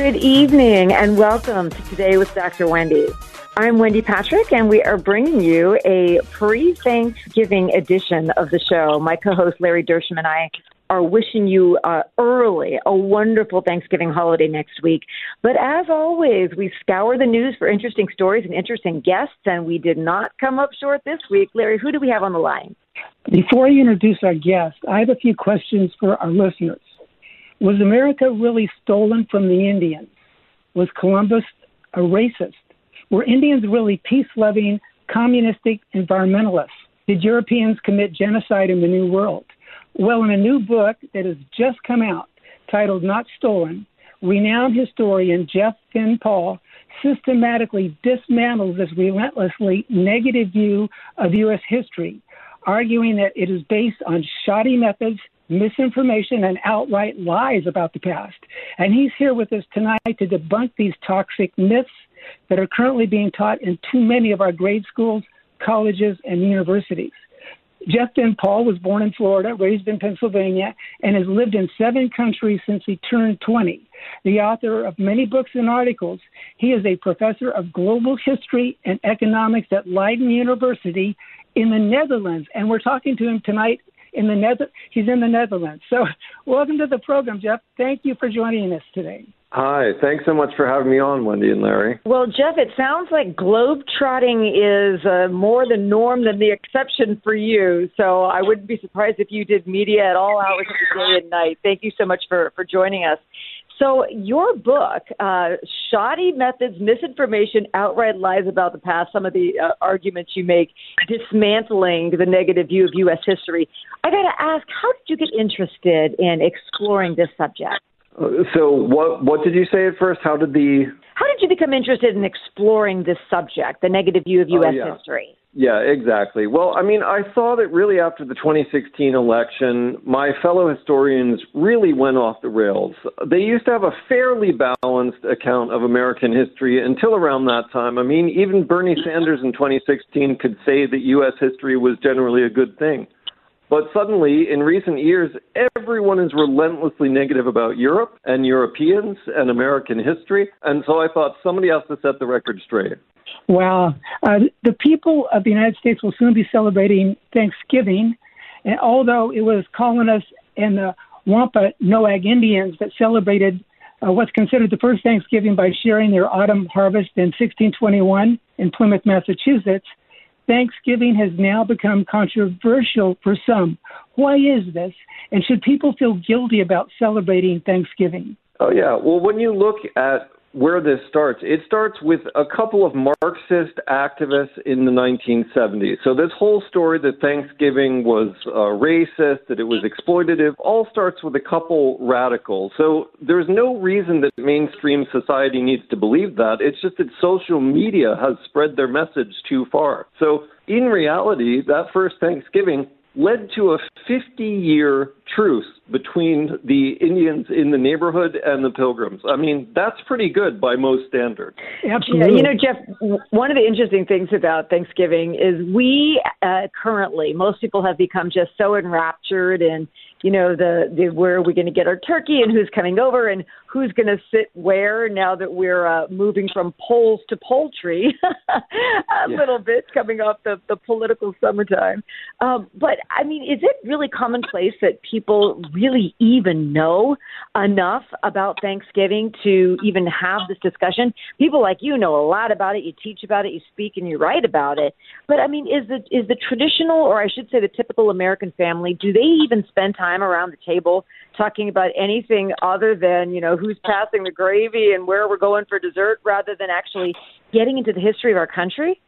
Good evening and welcome to Today with Dr. Wendy. I'm Wendy Patrick, and we are bringing you a pre Thanksgiving edition of the show. My co host Larry Dershem and I are wishing you uh, early a wonderful Thanksgiving holiday next week. But as always, we scour the news for interesting stories and interesting guests, and we did not come up short this week. Larry, who do we have on the line? Before I introduce our guest, I have a few questions for our listeners. Was America really stolen from the Indians? Was Columbus a racist? Were Indians really peace loving, communistic environmentalists? Did Europeans commit genocide in the New World? Well, in a new book that has just come out titled Not Stolen, renowned historian Jeff Flynn-Paul systematically dismantles this relentlessly negative view of U.S. history, arguing that it is based on shoddy methods, misinformation, and outright lies about the past. And he's here with us tonight to debunk these toxic myths that are currently being taught in too many of our grade schools, colleges, and universities. Jeff Flynn-Paul was born in Florida, raised in Pennsylvania, and has lived in seven countries since he turned 20. The author of many books and articles, he is a professor of global history and economics at Leiden University in the Netherlands. And we're talking to him tonight in the Nether- he's in the Netherlands. So, welcome to the program, Jeff. Thank you for joining us today. Hi, thanks so much for having me on, Wendy and Larry. Well, Jeff, it sounds like globetrotting is uh, more the norm than the exception for you. So I wouldn't be surprised if you did media at all hours of the day and night. Thank you so much for, for joining us. So, your book, uh, Shoddy Methods, Misinformation, Outright Lies About the Past, some of the uh, arguments you make, dismantling the negative view of U.S. history. I got to ask, how did you get interested in exploring this subject? Uh, so, what what did you say at first? How did the How did you become interested in exploring this subject, the negative view of U.S. Oh, yeah. history? Yeah, exactly. Well, I mean, I saw that really after the 2016 election, my fellow historians really went off the rails. They used to have a fairly balanced account of American history until around that time. I mean, even Bernie Sanders in 2016 could say that U.S. history was generally a good thing. But suddenly, in recent years, everyone is relentlessly negative about Europe and Europeans and American history. And so I thought somebody has to set the record straight. Well, Uh, the people of the United States will soon be celebrating Thanksgiving. And although it was colonists and the Wampanoag Indians that celebrated uh, what's considered the first Thanksgiving by sharing their autumn harvest in 1621 in Plymouth, Massachusetts, Thanksgiving has now become controversial for some. Why is this? And should people feel guilty about celebrating Thanksgiving? Oh, yeah. Well, when you look at where this starts, it starts with a couple of Marxist activists in the 1970s. So, this whole story that Thanksgiving was uh, racist, that it was exploitative, all starts with a couple radicals. So, there's no reason that mainstream society needs to believe that. It's just that social media has spread their message too far. So, in reality, that first Thanksgiving led to a 50 year truce between the Indians in the neighborhood and the Pilgrims. I mean, that's pretty good by most standards. Absolutely. Yeah, you know, Jeff, one of the interesting things about Thanksgiving is we uh, currently, most people have become just so enraptured in, you know, the, the where are we going to get our turkey and who's coming over and who's going to sit where now that we're uh, moving from polls to poultry a yeah. little bit coming off the, the political summertime. Um, but I mean, is it really commonplace that people really even know enough about Thanksgiving to even have this discussion? People like you know a lot about it. You teach about it. You speak and you write about it. But I mean, is the is the traditional, or I should say, the typical American family? Do they even spend time around the table talking about anything other than you know who's passing the gravy and where we're going for dessert, rather than actually getting into the history of our country?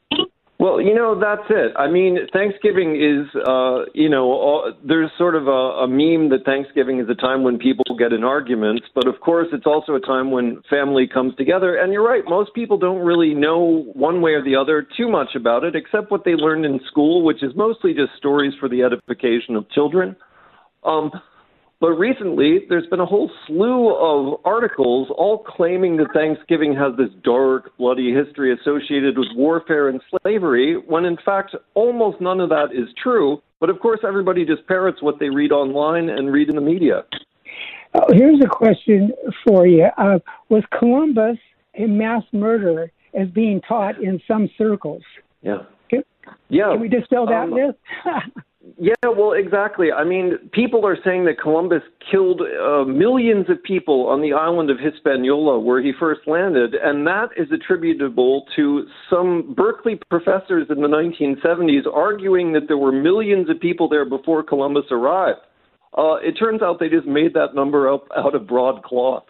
Well, you know, that's it. I mean, Thanksgiving is, uh, you know, all, there's sort of a, a meme that Thanksgiving is a time when people get in arguments, but of course, it's also a time when family comes together. And you're right, most people don't really know one way or the other too much about it, except what they learned in school, which is mostly just stories for the edification of children. Um, but recently, there's been a whole slew of articles all claiming that Thanksgiving has this dark, bloody history associated with warfare and slavery, when in fact, almost none of that is true. But of course, everybody just parrots what they read online and read in the media. Uh, here's a question for you uh, Was Columbus a mass murderer as being taught in some circles? Yeah. Can, yeah. Can we dispel that um, myth? Yeah, well, exactly. I mean, people are saying that Columbus killed uh, millions of people on the island of Hispaniola where he first landed, and that is attributable to some Berkeley professors in the 1970s arguing that there were millions of people there before Columbus arrived. Uh, it turns out they just made that number up out of broadcloth.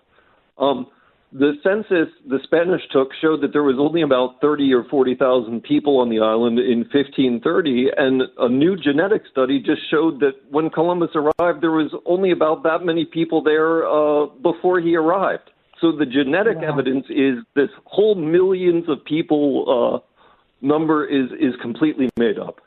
Um, the census the Spanish took showed that there was only about 30 or 40,000 people on the island in 1530, and a new genetic study just showed that when Columbus arrived, there was only about that many people there uh, before he arrived. So the genetic wow. evidence is this whole millions of people uh, number is is completely made up.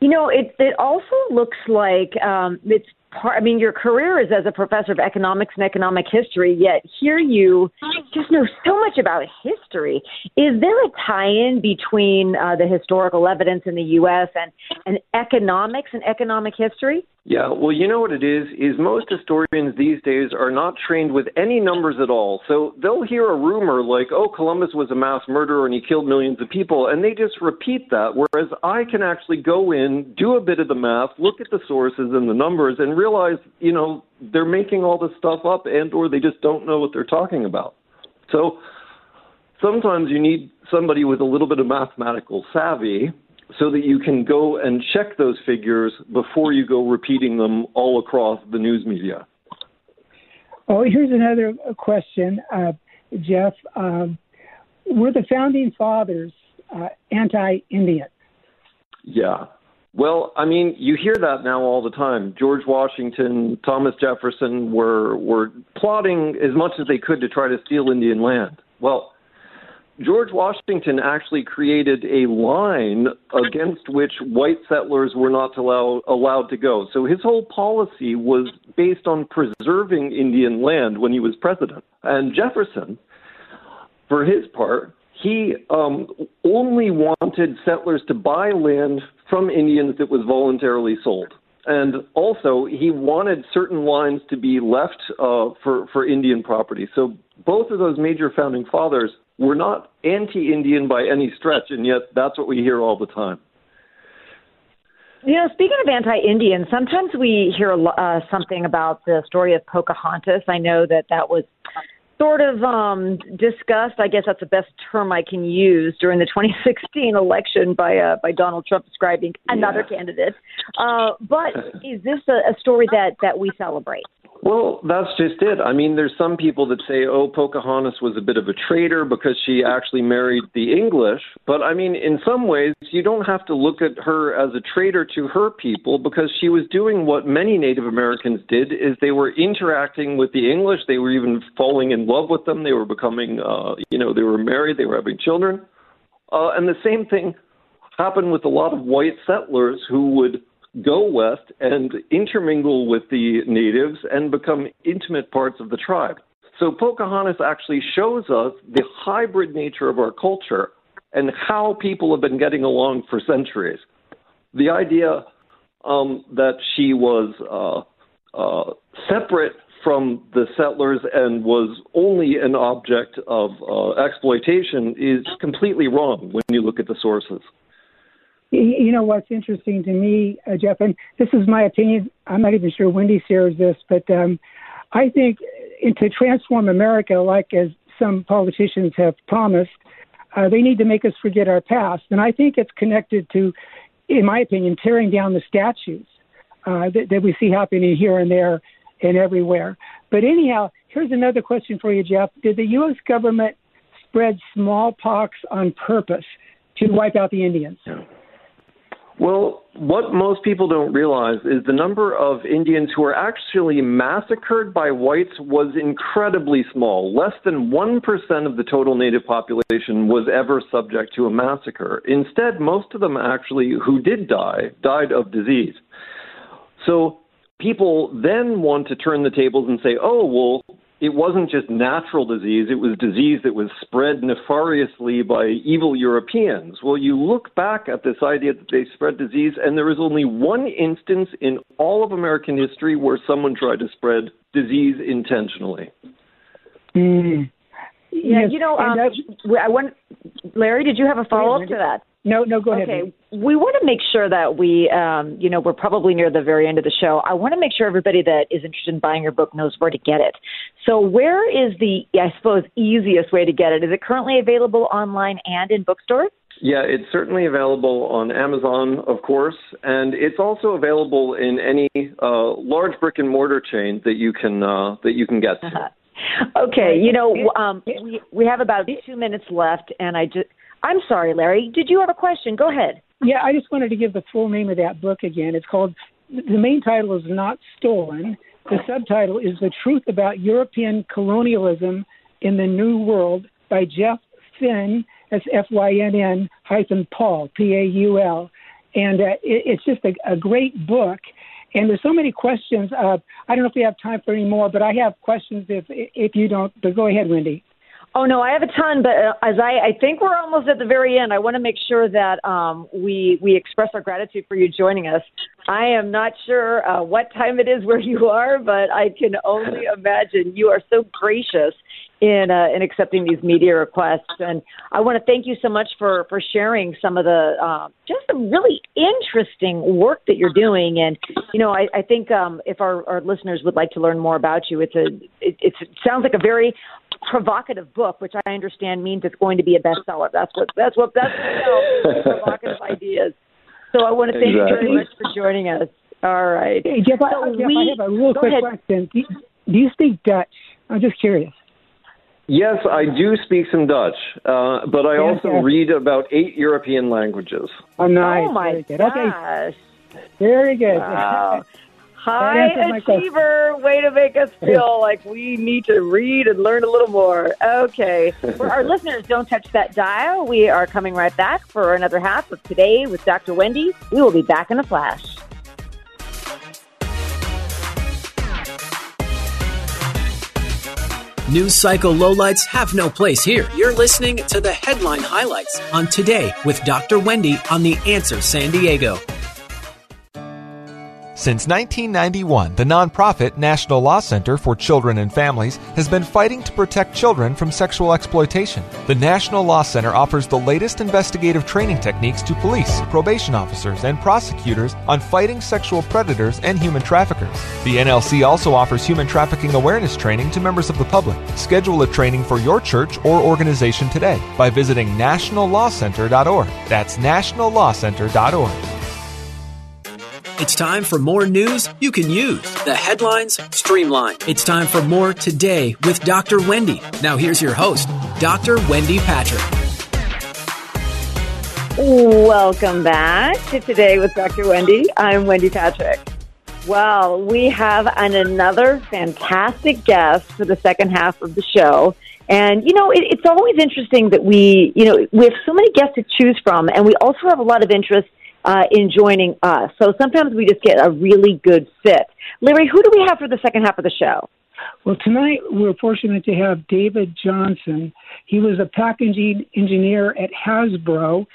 You know, it it also looks like um, it's part. I mean, your career is as a professor of economics and economic history. Yet here you just know so much about history. Is there a tie-in between uh, the historical evidence in the U.S. and and economics and economic history? Yeah, well, you know what it is, is most historians these days are not trained with any numbers at all. So they'll hear a rumor like, oh, Columbus was a mass murderer and he killed millions of people, and they just repeat that. Whereas I can actually go in, do a bit of the math, look at the sources and the numbers, and realize, you know, they're making all this stuff up and or they just don't know what they're talking about. So sometimes you need somebody with a little bit of mathematical savvy so that you can go and check those figures before you go repeating them all across the news media. Oh, here's another question, uh, Jeff. Um, were the founding fathers uh, anti-Indian? Yeah. Well, I mean, you hear that now all the time. George Washington, Thomas Jefferson were were plotting as much as they could to try to steal Indian land. Well, George Washington actually created a line against which white settlers were not allow, allowed to go. So his whole policy was based on preserving Indian land when he was president. And Jefferson, for his part, he um, only wanted settlers to buy land from Indians that was voluntarily sold. And also, he wanted certain lines to be left uh, for, for Indian property. So both of those major founding fathers we're not anti Indian by any stretch, and yet that's what we hear all the time. You know, speaking of anti-Indian, sometimes we hear uh, something about the story of Pocahontas. I know that that was sort of um, discussed. I guess that's the best term I can use during the 2016 election by uh, by Donald Trump describing another yeah. candidate. Uh, but is this a, a story that that we celebrate? Well, that's just it. I mean, there's some people that say, oh, Pocahontas was a bit of a traitor because she actually married the English. But I mean, in some ways, you don't have to look at her as a traitor to her people because she was doing what many Native Americans did is they were interacting with the English. They were even falling in love with them. They were becoming, uh, you know, they were married. They were having children. Uh, and the same thing happened with a lot of white settlers who would go west and intermingle with the natives and become intimate parts of the tribe. So Pocahontas actually shows us the hybrid nature of our culture and how people have been getting along for centuries. The idea um, that she was uh, uh, separate from the settlers and was only an object of uh, exploitation is completely wrong when you look at the sources. You know what's interesting to me, uh, Jeff, and this is my opinion. I'm not even sure Wendy shares this, but um, I think to transform America, like as some politicians have promised, uh, they need to make us forget our past. And I think it's connected to, in my opinion, tearing down the statues uh, that, that we see happening here and there and everywhere. But anyhow, here's another question for you, Jeff. Did the U.S. government spread smallpox on purpose to wipe out the Indians? Well, what most people don't realize is the number of Indians who were actually massacred by whites was incredibly small. Less than 1% of the total native population was ever subject to a massacre. Instead, most of them actually who did die died of disease. So people then want to turn the tables and say, oh, well, it wasn't just natural disease, it was disease that was spread nefariously by evil Europeans. Well, you look back at this idea that they spread disease, and there is only one instance in all of American history where someone tried to spread disease intentionally. Mm. Yeah, yes. you know, um, I want Larry. Did you have a follow up to that? No, no, go ahead. Okay, we want to make sure that we, um, you know, we're probably near the very end of the show. I want to make sure everybody that is interested in buying your book knows where to get it. So, where is the, I suppose, easiest way to get it? Is it currently available online and in bookstores? Yeah, it's certainly available on Amazon, of course, and it's also available in any uh, large brick and mortar chain that you can uh, that you can get to. okay, you know, um, we we have about two minutes left, and I just I'm sorry, Larry. Did you have a question? Go ahead. Yeah, I just wanted to give the full name of that book again. It's called, the main title is Not Stolen. The subtitle is The Truth About European Colonialism in the New World by Jeff Finn, that's F Y N N hyphen Paul, P A U L. And uh, it, it's just a, a great book. And there's so many questions. Uh, I don't know if we have time for any more, but I have questions if if you don't. But go ahead, Wendy. Oh no, I have a ton, but uh, as I, I think we're almost at the very end, I want to make sure that um, we we express our gratitude for you joining us. I am not sure uh, what time it is where you are, but I can only imagine you are so gracious in uh, in accepting these media requests. And I want to thank you so much for for sharing some of the uh, just some really interesting work that you're doing. And you know, I, I think um, if our, our listeners would like to learn more about you, it's a it, it's, it sounds like a very provocative book, which I understand means it's going to be a bestseller. That's what that's what that's what provocative ideas. So I want to thank exactly. you very much for joining us. All right. Hey, Jeff, so I, Jeff, we, I have a real quick ahead. question. Do you, do you speak Dutch? I'm just curious. Yes, I do speak some Dutch, uh, but I yes, also yes. read about eight European languages. Oh, nice. Oh, my Very gosh. Okay. Very good. Wow. High achiever, way to make us feel like we need to read and learn a little more. Okay. For our listeners, don't touch that dial. We are coming right back for another half of Today with Dr. Wendy. We will be back in a flash. News cycle lowlights have no place here. You're listening to the headline highlights on Today with Dr. Wendy on The Answer San Diego. Since 1991, the nonprofit National Law Center for Children and Families has been fighting to protect children from sexual exploitation. The National Law Center offers the latest investigative training techniques to police, probation officers, and prosecutors on fighting sexual predators and human traffickers. The NLC also offers human trafficking awareness training to members of the public. Schedule a training for your church or organization today by visiting nationallawcenter.org. That's nationallawcenter.org. It's time for more news you can use. The headlines streamlined. It's time for more today with Dr. Wendy. Now here's your host, Dr. Wendy Patrick. Welcome back to Today with Dr. Wendy. I'm Wendy Patrick. Well, we have an, another fantastic guest for the second half of the show. And, you know, it, it's always interesting that we, you know, we have so many guests to choose from, and we also have a lot of interest uh, in joining us. So sometimes we just get a really good fit. Larry, who do we have for the second half of the show? Well, tonight we're fortunate to have David Johnson. He was a packaging engineer at Hasbro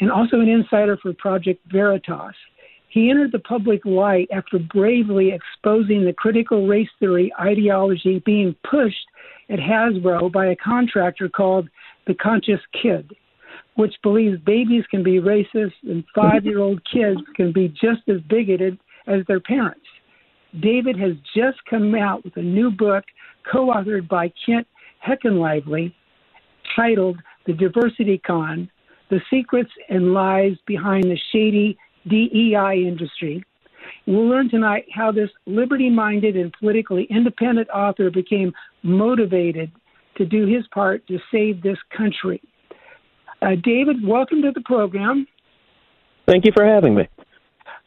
and also an insider for Project Veritas. He entered the public light after bravely exposing the critical race theory ideology being pushed at Hasbro by a contractor called the Conscious Kid, which believes babies can be racist and five year old kids can be just as bigoted as their parents. David has just come out with a new book co authored by Kent Heckenlively titled The Diversity Con The Secrets and Lies Behind the Shady DEI Industry. We'll learn tonight how this liberty minded and politically independent author became motivated to do his part to save this country. Uh, David, welcome to the program. Thank you for having me.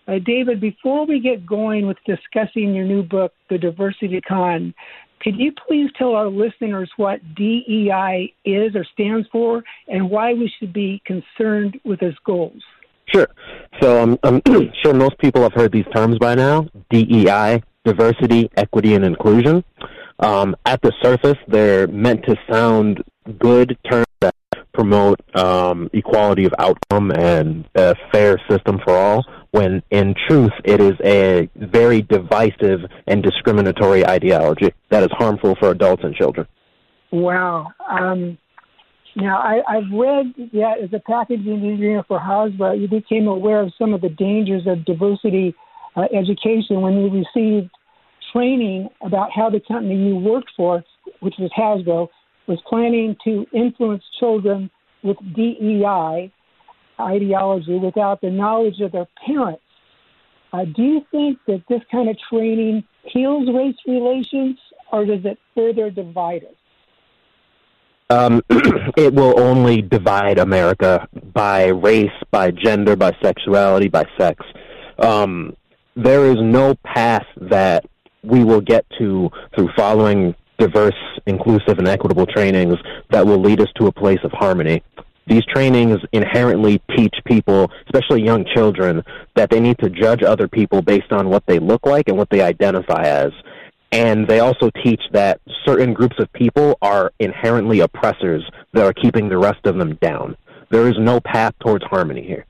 Uh, David, before we get going with discussing your new book, The Diversity Con, could you please tell our listeners what DEI is or stands for and why we should be concerned with its goals? Sure. So um, I'm sure most people have heard these terms by now DEI, diversity, equity, and inclusion. Um, at the surface, they're meant to sound good terms that promote um, equality of outcome and a fair system for all, when in truth it is a very divisive and discriminatory ideology that is harmful for adults and children. Wow. Um, now, I, I've read that as a packaging engineer for Hasbro, you became aware of some of the dangers of diversity uh, education when you received training about how the company you worked for, which was Hasbro, was planning to influence children with DEI ideology without the knowledge of their parents. Uh, do you think that this kind of training heals race relations or does it further divide us? Um, it will only divide America by race, by gender, by sexuality, by sex. Um, there is no path that we will get to through following diverse, inclusive, and equitable trainings that will lead us to a place of harmony. These trainings inherently teach people, especially young children, that they need to judge other people based on what they look like and what they identify as. And they also teach that certain groups of people are inherently oppressors that are keeping the rest of them down. There is no path towards harmony here.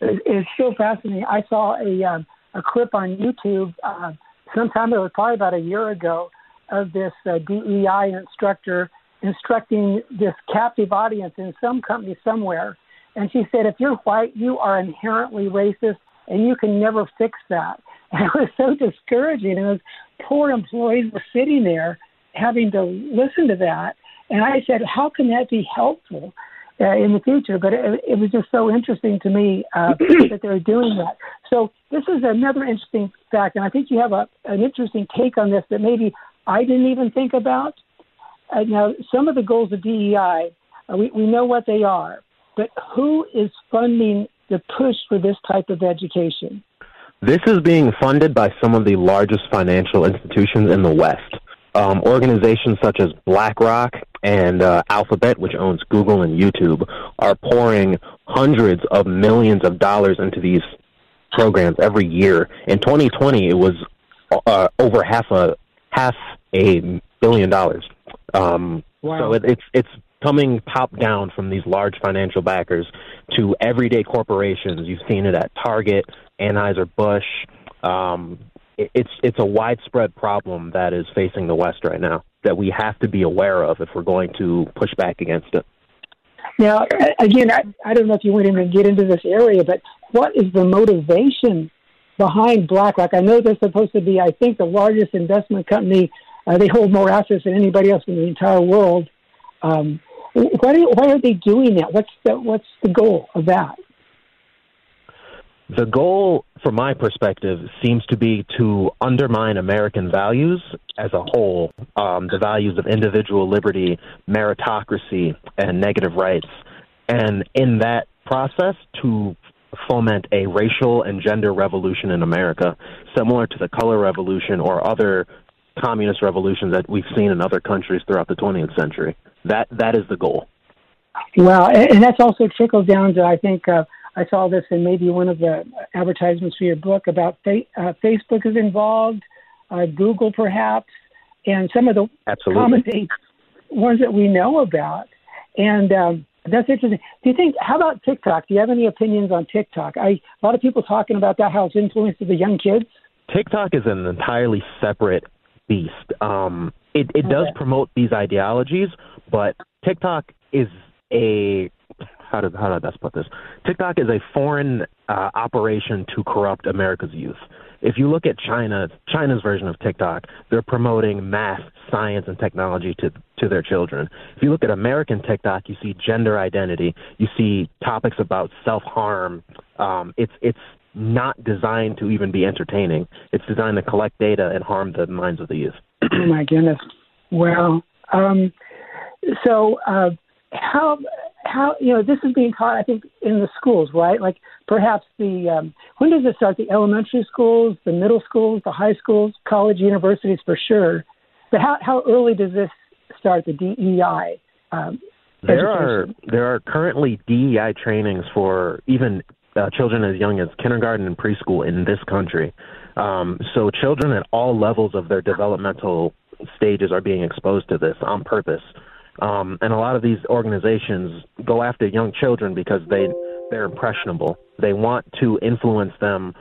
It's so fascinating. I saw a um, a clip on YouTube uh, sometime it was probably about a year ago of this uh, DEI instructor instructing this captive audience in some company somewhere. And she said, if you're white, you are inherently racist and you can never fix that. And it was so discouraging. And those poor employees were sitting there having to listen to that. And I said, how can that be helpful uh, in the future? But it, it was just so interesting to me uh, that they're doing that. So this is another interesting fact. And I think you have a, an interesting take on this that maybe I didn't even think about. Uh, now, some of the goals of DEI, uh, we, we know what they are, but who is funding the push for this type of education? This is being funded by some of the largest financial institutions in the West. Um, organizations such as BlackRock and uh, Alphabet, which owns Google and YouTube, are pouring hundreds of millions of dollars into these programs every year. In 2020, it was uh, over half a half a billion dollars. Um, wow. So it, it's it's coming top down from these large financial backers to everyday corporations. You've seen it at Target, Anheuser Busch. Um, it, it's it's a widespread problem that is facing the West right now that we have to be aware of if we're going to push back against it. Now, again, I, I don't know if you want to even get into this area, but what is the motivation behind BlackRock? I know they're supposed to be, I think, the largest investment company uh, they hold more assets than anybody else in the entire world. Um, why, do, why are they doing that? What's the, what's the goal of that? The goal, from my perspective, seems to be to undermine American values as a whole, um, the values of individual liberty, meritocracy, and negative rights. And in that process, to foment a racial and gender revolution in America, similar to the color revolution or other communist revolutions that we've seen in other countries throughout the 20th century. That that is the goal. Well, and that's also trickled down to I think uh, I saw this in maybe one of the advertisements for your book about fa- uh, Facebook is involved, uh, Google perhaps, and some of the Absolutely. common ones that we know about. And um, That's interesting. Do you think? How about TikTok? Do you have any opinions on TikTok? I a lot of people talking about that how it's influenced the young kids. TikTok is an entirely separate beast. Um, it it does promote these ideologies, but TikTok is a how do how do I best put this? TikTok is a foreign uh, operation to corrupt America's youth. If you look at China, China's version of TikTok, they're promoting math, science, and technology to to their children. If you look at American TikTok, you see gender identity, you see topics about self harm. Um, it's it's not designed to even be entertaining. It's designed to collect data and harm the minds of the youth. oh my goodness! Well, um, so uh, how how you know this is being taught? I think in the schools, right? Like perhaps the um, when does it start? The elementary schools, the middle schools, the high schools, college, universities for sure. But how how early does this start? The DEI. Um, there are there are currently DEI trainings for even uh, children as young as kindergarten and preschool in this country. Um, so children at all levels of their developmental stages are being exposed to this on purpose. Um, and a lot of these organizations go after young children because they they're impressionable. They want to influence them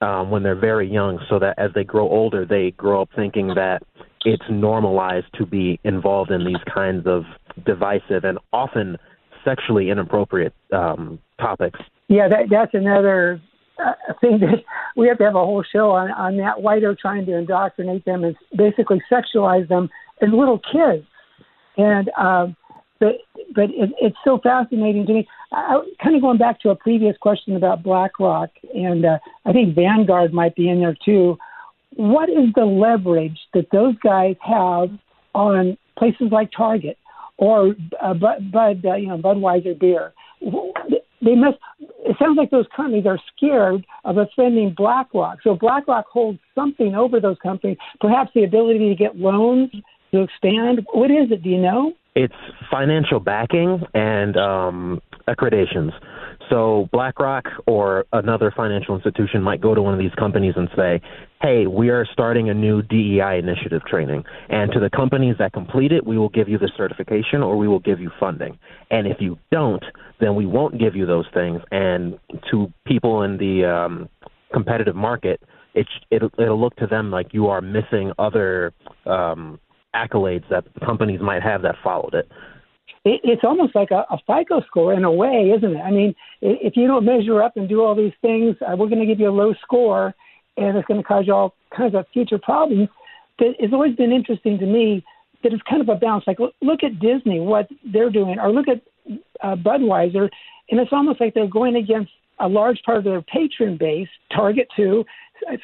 um, when they're very young, so that as they grow older, they grow up thinking that it's normalized to be involved in these kinds of divisive and often sexually inappropriate um, topics. Yeah, that, that's another uh, thing that we have to have a whole show on on that. Why they're trying to indoctrinate them and basically sexualize them as little kids and um, but but it, it's so fascinating to me. I, kind of going back to a previous question about BlackRock, and uh, I think Vanguard might be in there too. What is the leverage that those guys have on places like Target or uh, Bud, Bud uh, you know, Budweiser beer? They must. It sounds like those companies are scared of offending BlackRock. So BlackRock holds something over those companies, perhaps the ability to get loans to expand? What is it? Do you know? It's financial backing and um, accreditations. So BlackRock or another financial institution might go to one of these companies and say, "Hey, we are starting a new DEI initiative training, and to the companies that complete it, we will give you the certification or we will give you funding. And if you don't, then we won't give you those things." And to people in the um, competitive market, it, it'll, it'll look to them like you are missing other um, accolades that companies might have that followed it. it it's almost like a, a FICO score in a way, isn't it? I mean, if you don't measure up and do all these things, uh, we're going to give you a low score, and it's going to cause you all kinds of future problems. But it's always been interesting to me that it's kind of a balance. Like, look at Disney, what they're doing, or look at uh, Budweiser, and it's almost like they're going against a large part of their patron base, Target too,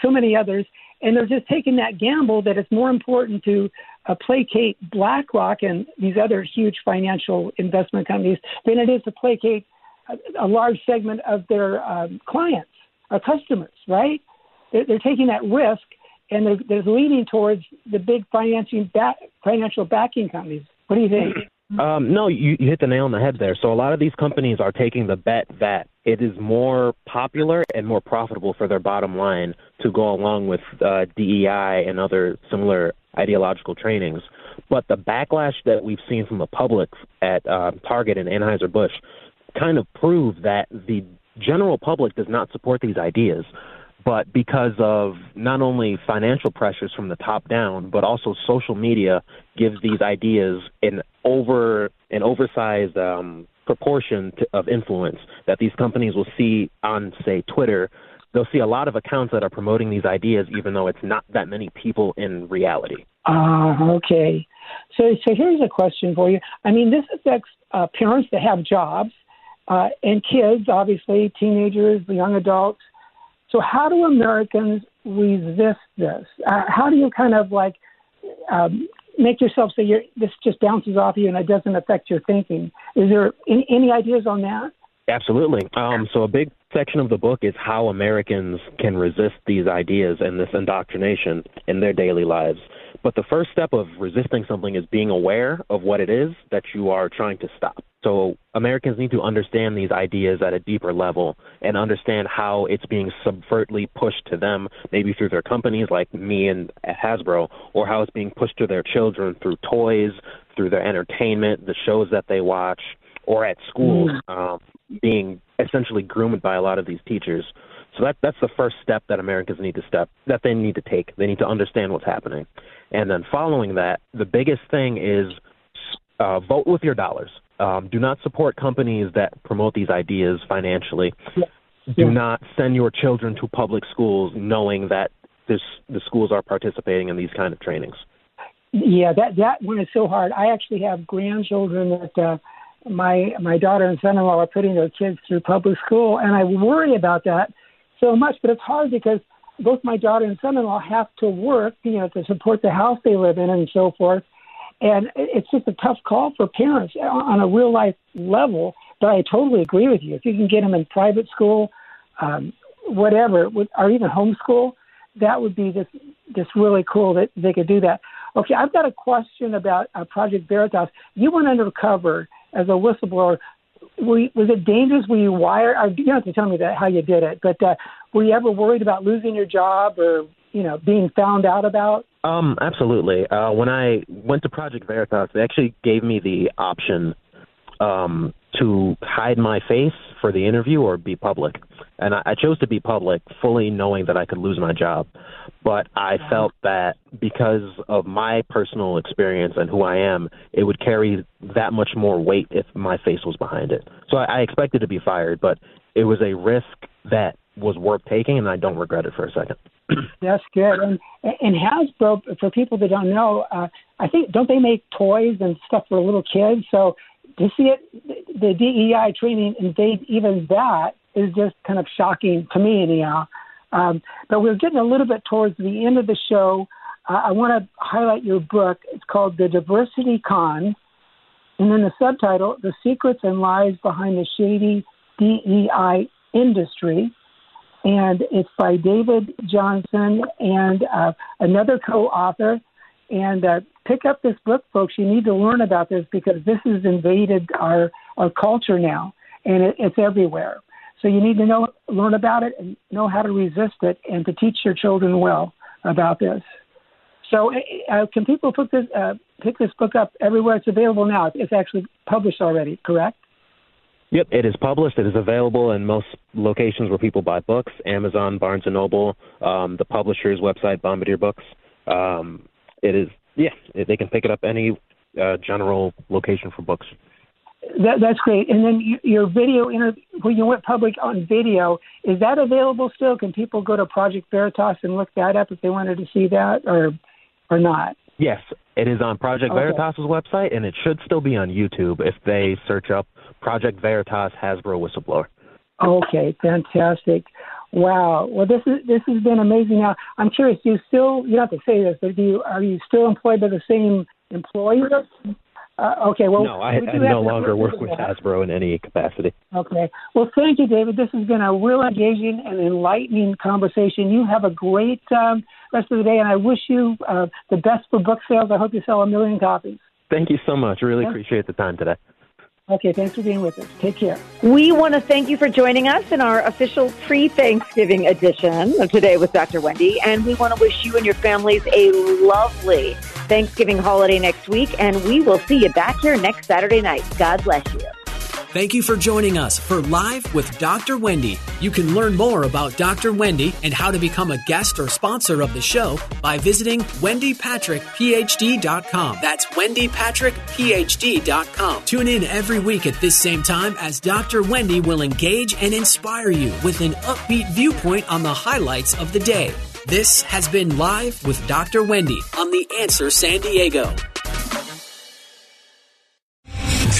so many others, and they're just taking that gamble that it's more important to uh, placate BlackRock and these other huge financial investment companies than it is to placate a, a large segment of their um, clients or customers, right? They're, they're taking that risk and they're, they're leaning towards the big financing back, financial backing companies. What do you think? Um, no, you, you hit the nail on the head there. So a lot of these companies are taking the bet that it is more popular and more profitable for their bottom line to go along with uh, DEI and other similar ideological trainings. But the backlash that we've seen from the public at uh, Target and Anheuser-Busch kind of prove that the general public does not support these ideas. But because of not only financial pressures from the top down, but also social media gives these ideas an over an oversized um, proportion to, of influence that these companies will see on, say, Twitter. They'll see a lot of accounts that are promoting these ideas, even though it's not that many people in reality. Ah, uh, okay. So, so here's a question for you. I mean, this affects uh, parents that have jobs uh, and kids, obviously, teenagers, young adults. So, how do Americans resist this? Uh, how do you kind of like um, make yourself say you're, this just bounces off you and it doesn't affect your thinking. Is there any, any ideas on that? Absolutely. Um, so a big section of the book is how Americans can resist these ideas and this indoctrination in their daily lives. But the first step of resisting something is being aware of what it is that you are trying to stop. So Americans need to understand these ideas at a deeper level and understand how it's being subvertly pushed to them, maybe through their companies like me and Hasbro, or how it's being pushed to their children through toys, through their entertainment, the shows that they watch, or at schools um, being essentially groomed by a lot of these teachers. So that that's the first step that Americans need to step that they need to take. They need to understand what's happening, and then following that, the biggest thing is uh, vote with your dollars. Um, do not support companies that promote these ideas financially. Do not send your children to public schools knowing that this, the schools are participating in these kind of trainings. Yeah, that that one is so hard. I actually have grandchildren that uh, my my daughter and son-in-law are putting their kids through public school, and I worry about that so much. But it's hard because both my daughter and son-in-law have to work, you know, to support the house they live in and so forth. And it's just a tough call for parents on a real life level. But I totally agree with you. If you can get them in private school, um, whatever, or even homeschool, that would be just just really cool that they could do that. Okay, I've got a question about uh, Project Veritas. You went undercover as a whistleblower. You, was it dangerous? Were you wired? You don't have to tell me that how you did it, but uh, were you ever worried about losing your job or you know being found out about? Um, absolutely. Uh, when I went to Project Veritas, they actually gave me the option um, to hide my face for the interview or be public. And I, I chose to be public, fully knowing that I could lose my job. But I felt that because of my personal experience and who I am, it would carry that much more weight if my face was behind it. So I, I expected to be fired, but it was a risk that was worth taking, and I don't regret it for a second. That's good. And and Hasbro, for people that don't know, uh, I think don't they make toys and stuff for little kids? So to see it, the DEI training invade even that is just kind of shocking to me, anyhow. Um, but we're getting a little bit towards the end of the show. Uh, I want to highlight your book. It's called The Diversity Con, and then the subtitle, The Secrets and Lies Behind the Shady DEI Industry. And it's by David Johnson and uh, another co author. And uh, pick up this book, folks. You need to learn about this because this has invaded our, our culture now, and it, it's everywhere. So you need to know, learn about it, and know how to resist it, and to teach your children well about this. So, uh, can people put this, uh, pick this book up everywhere it's available now? It's actually published already, correct? Yep, it is published. It is available in most locations where people buy books: Amazon, Barnes and Noble, um, the publisher's website, Bombardier Books. Um, it is, yeah, they can pick it up any uh, general location for books. That, that's great. And then your video interview, when you went public on video, is that available still? Can people go to Project Veritas and look that up if they wanted to see that, or or not? Yes, it is on Project Okay. Veritas's website, and it should still be on YouTube if they search up Project Veritas Hasbro Whistleblower. Okay, fantastic. Wow. Well, this is this has been amazing. Now, I'm curious. Do you still? You don't have to say this, but do you are you still employed by the same employer? Uh, okay. Well, no, I, we I no longer work with that. Hasbro in any capacity. Okay. Well, thank you, David. This has been a real engaging and enlightening conversation. You have a great um, rest of the day, and I wish you uh, the best for book sales. I hope you sell a million copies. Thank you so much. Really appreciate the time today. Okay. Thanks for being with us. Take care. We want to thank you for joining us in our official pre Thanksgiving edition of Today with Dr. Wendy. And we want to wish you and your families a lovely Thanksgiving holiday next week. And we will see you back here next Saturday night. God bless you. Thank you for joining us for Live with Dr. Wendy. You can learn more about Dr. Wendy and how to become a guest or sponsor of the show by visiting wendypatrickphd.com. That's wendypatrickphd.com. Tune in every week at this same time as Dr. Wendy will engage and inspire you with an upbeat viewpoint on the highlights of the day. This has been Live with Dr. Wendy on The Answer San Diego.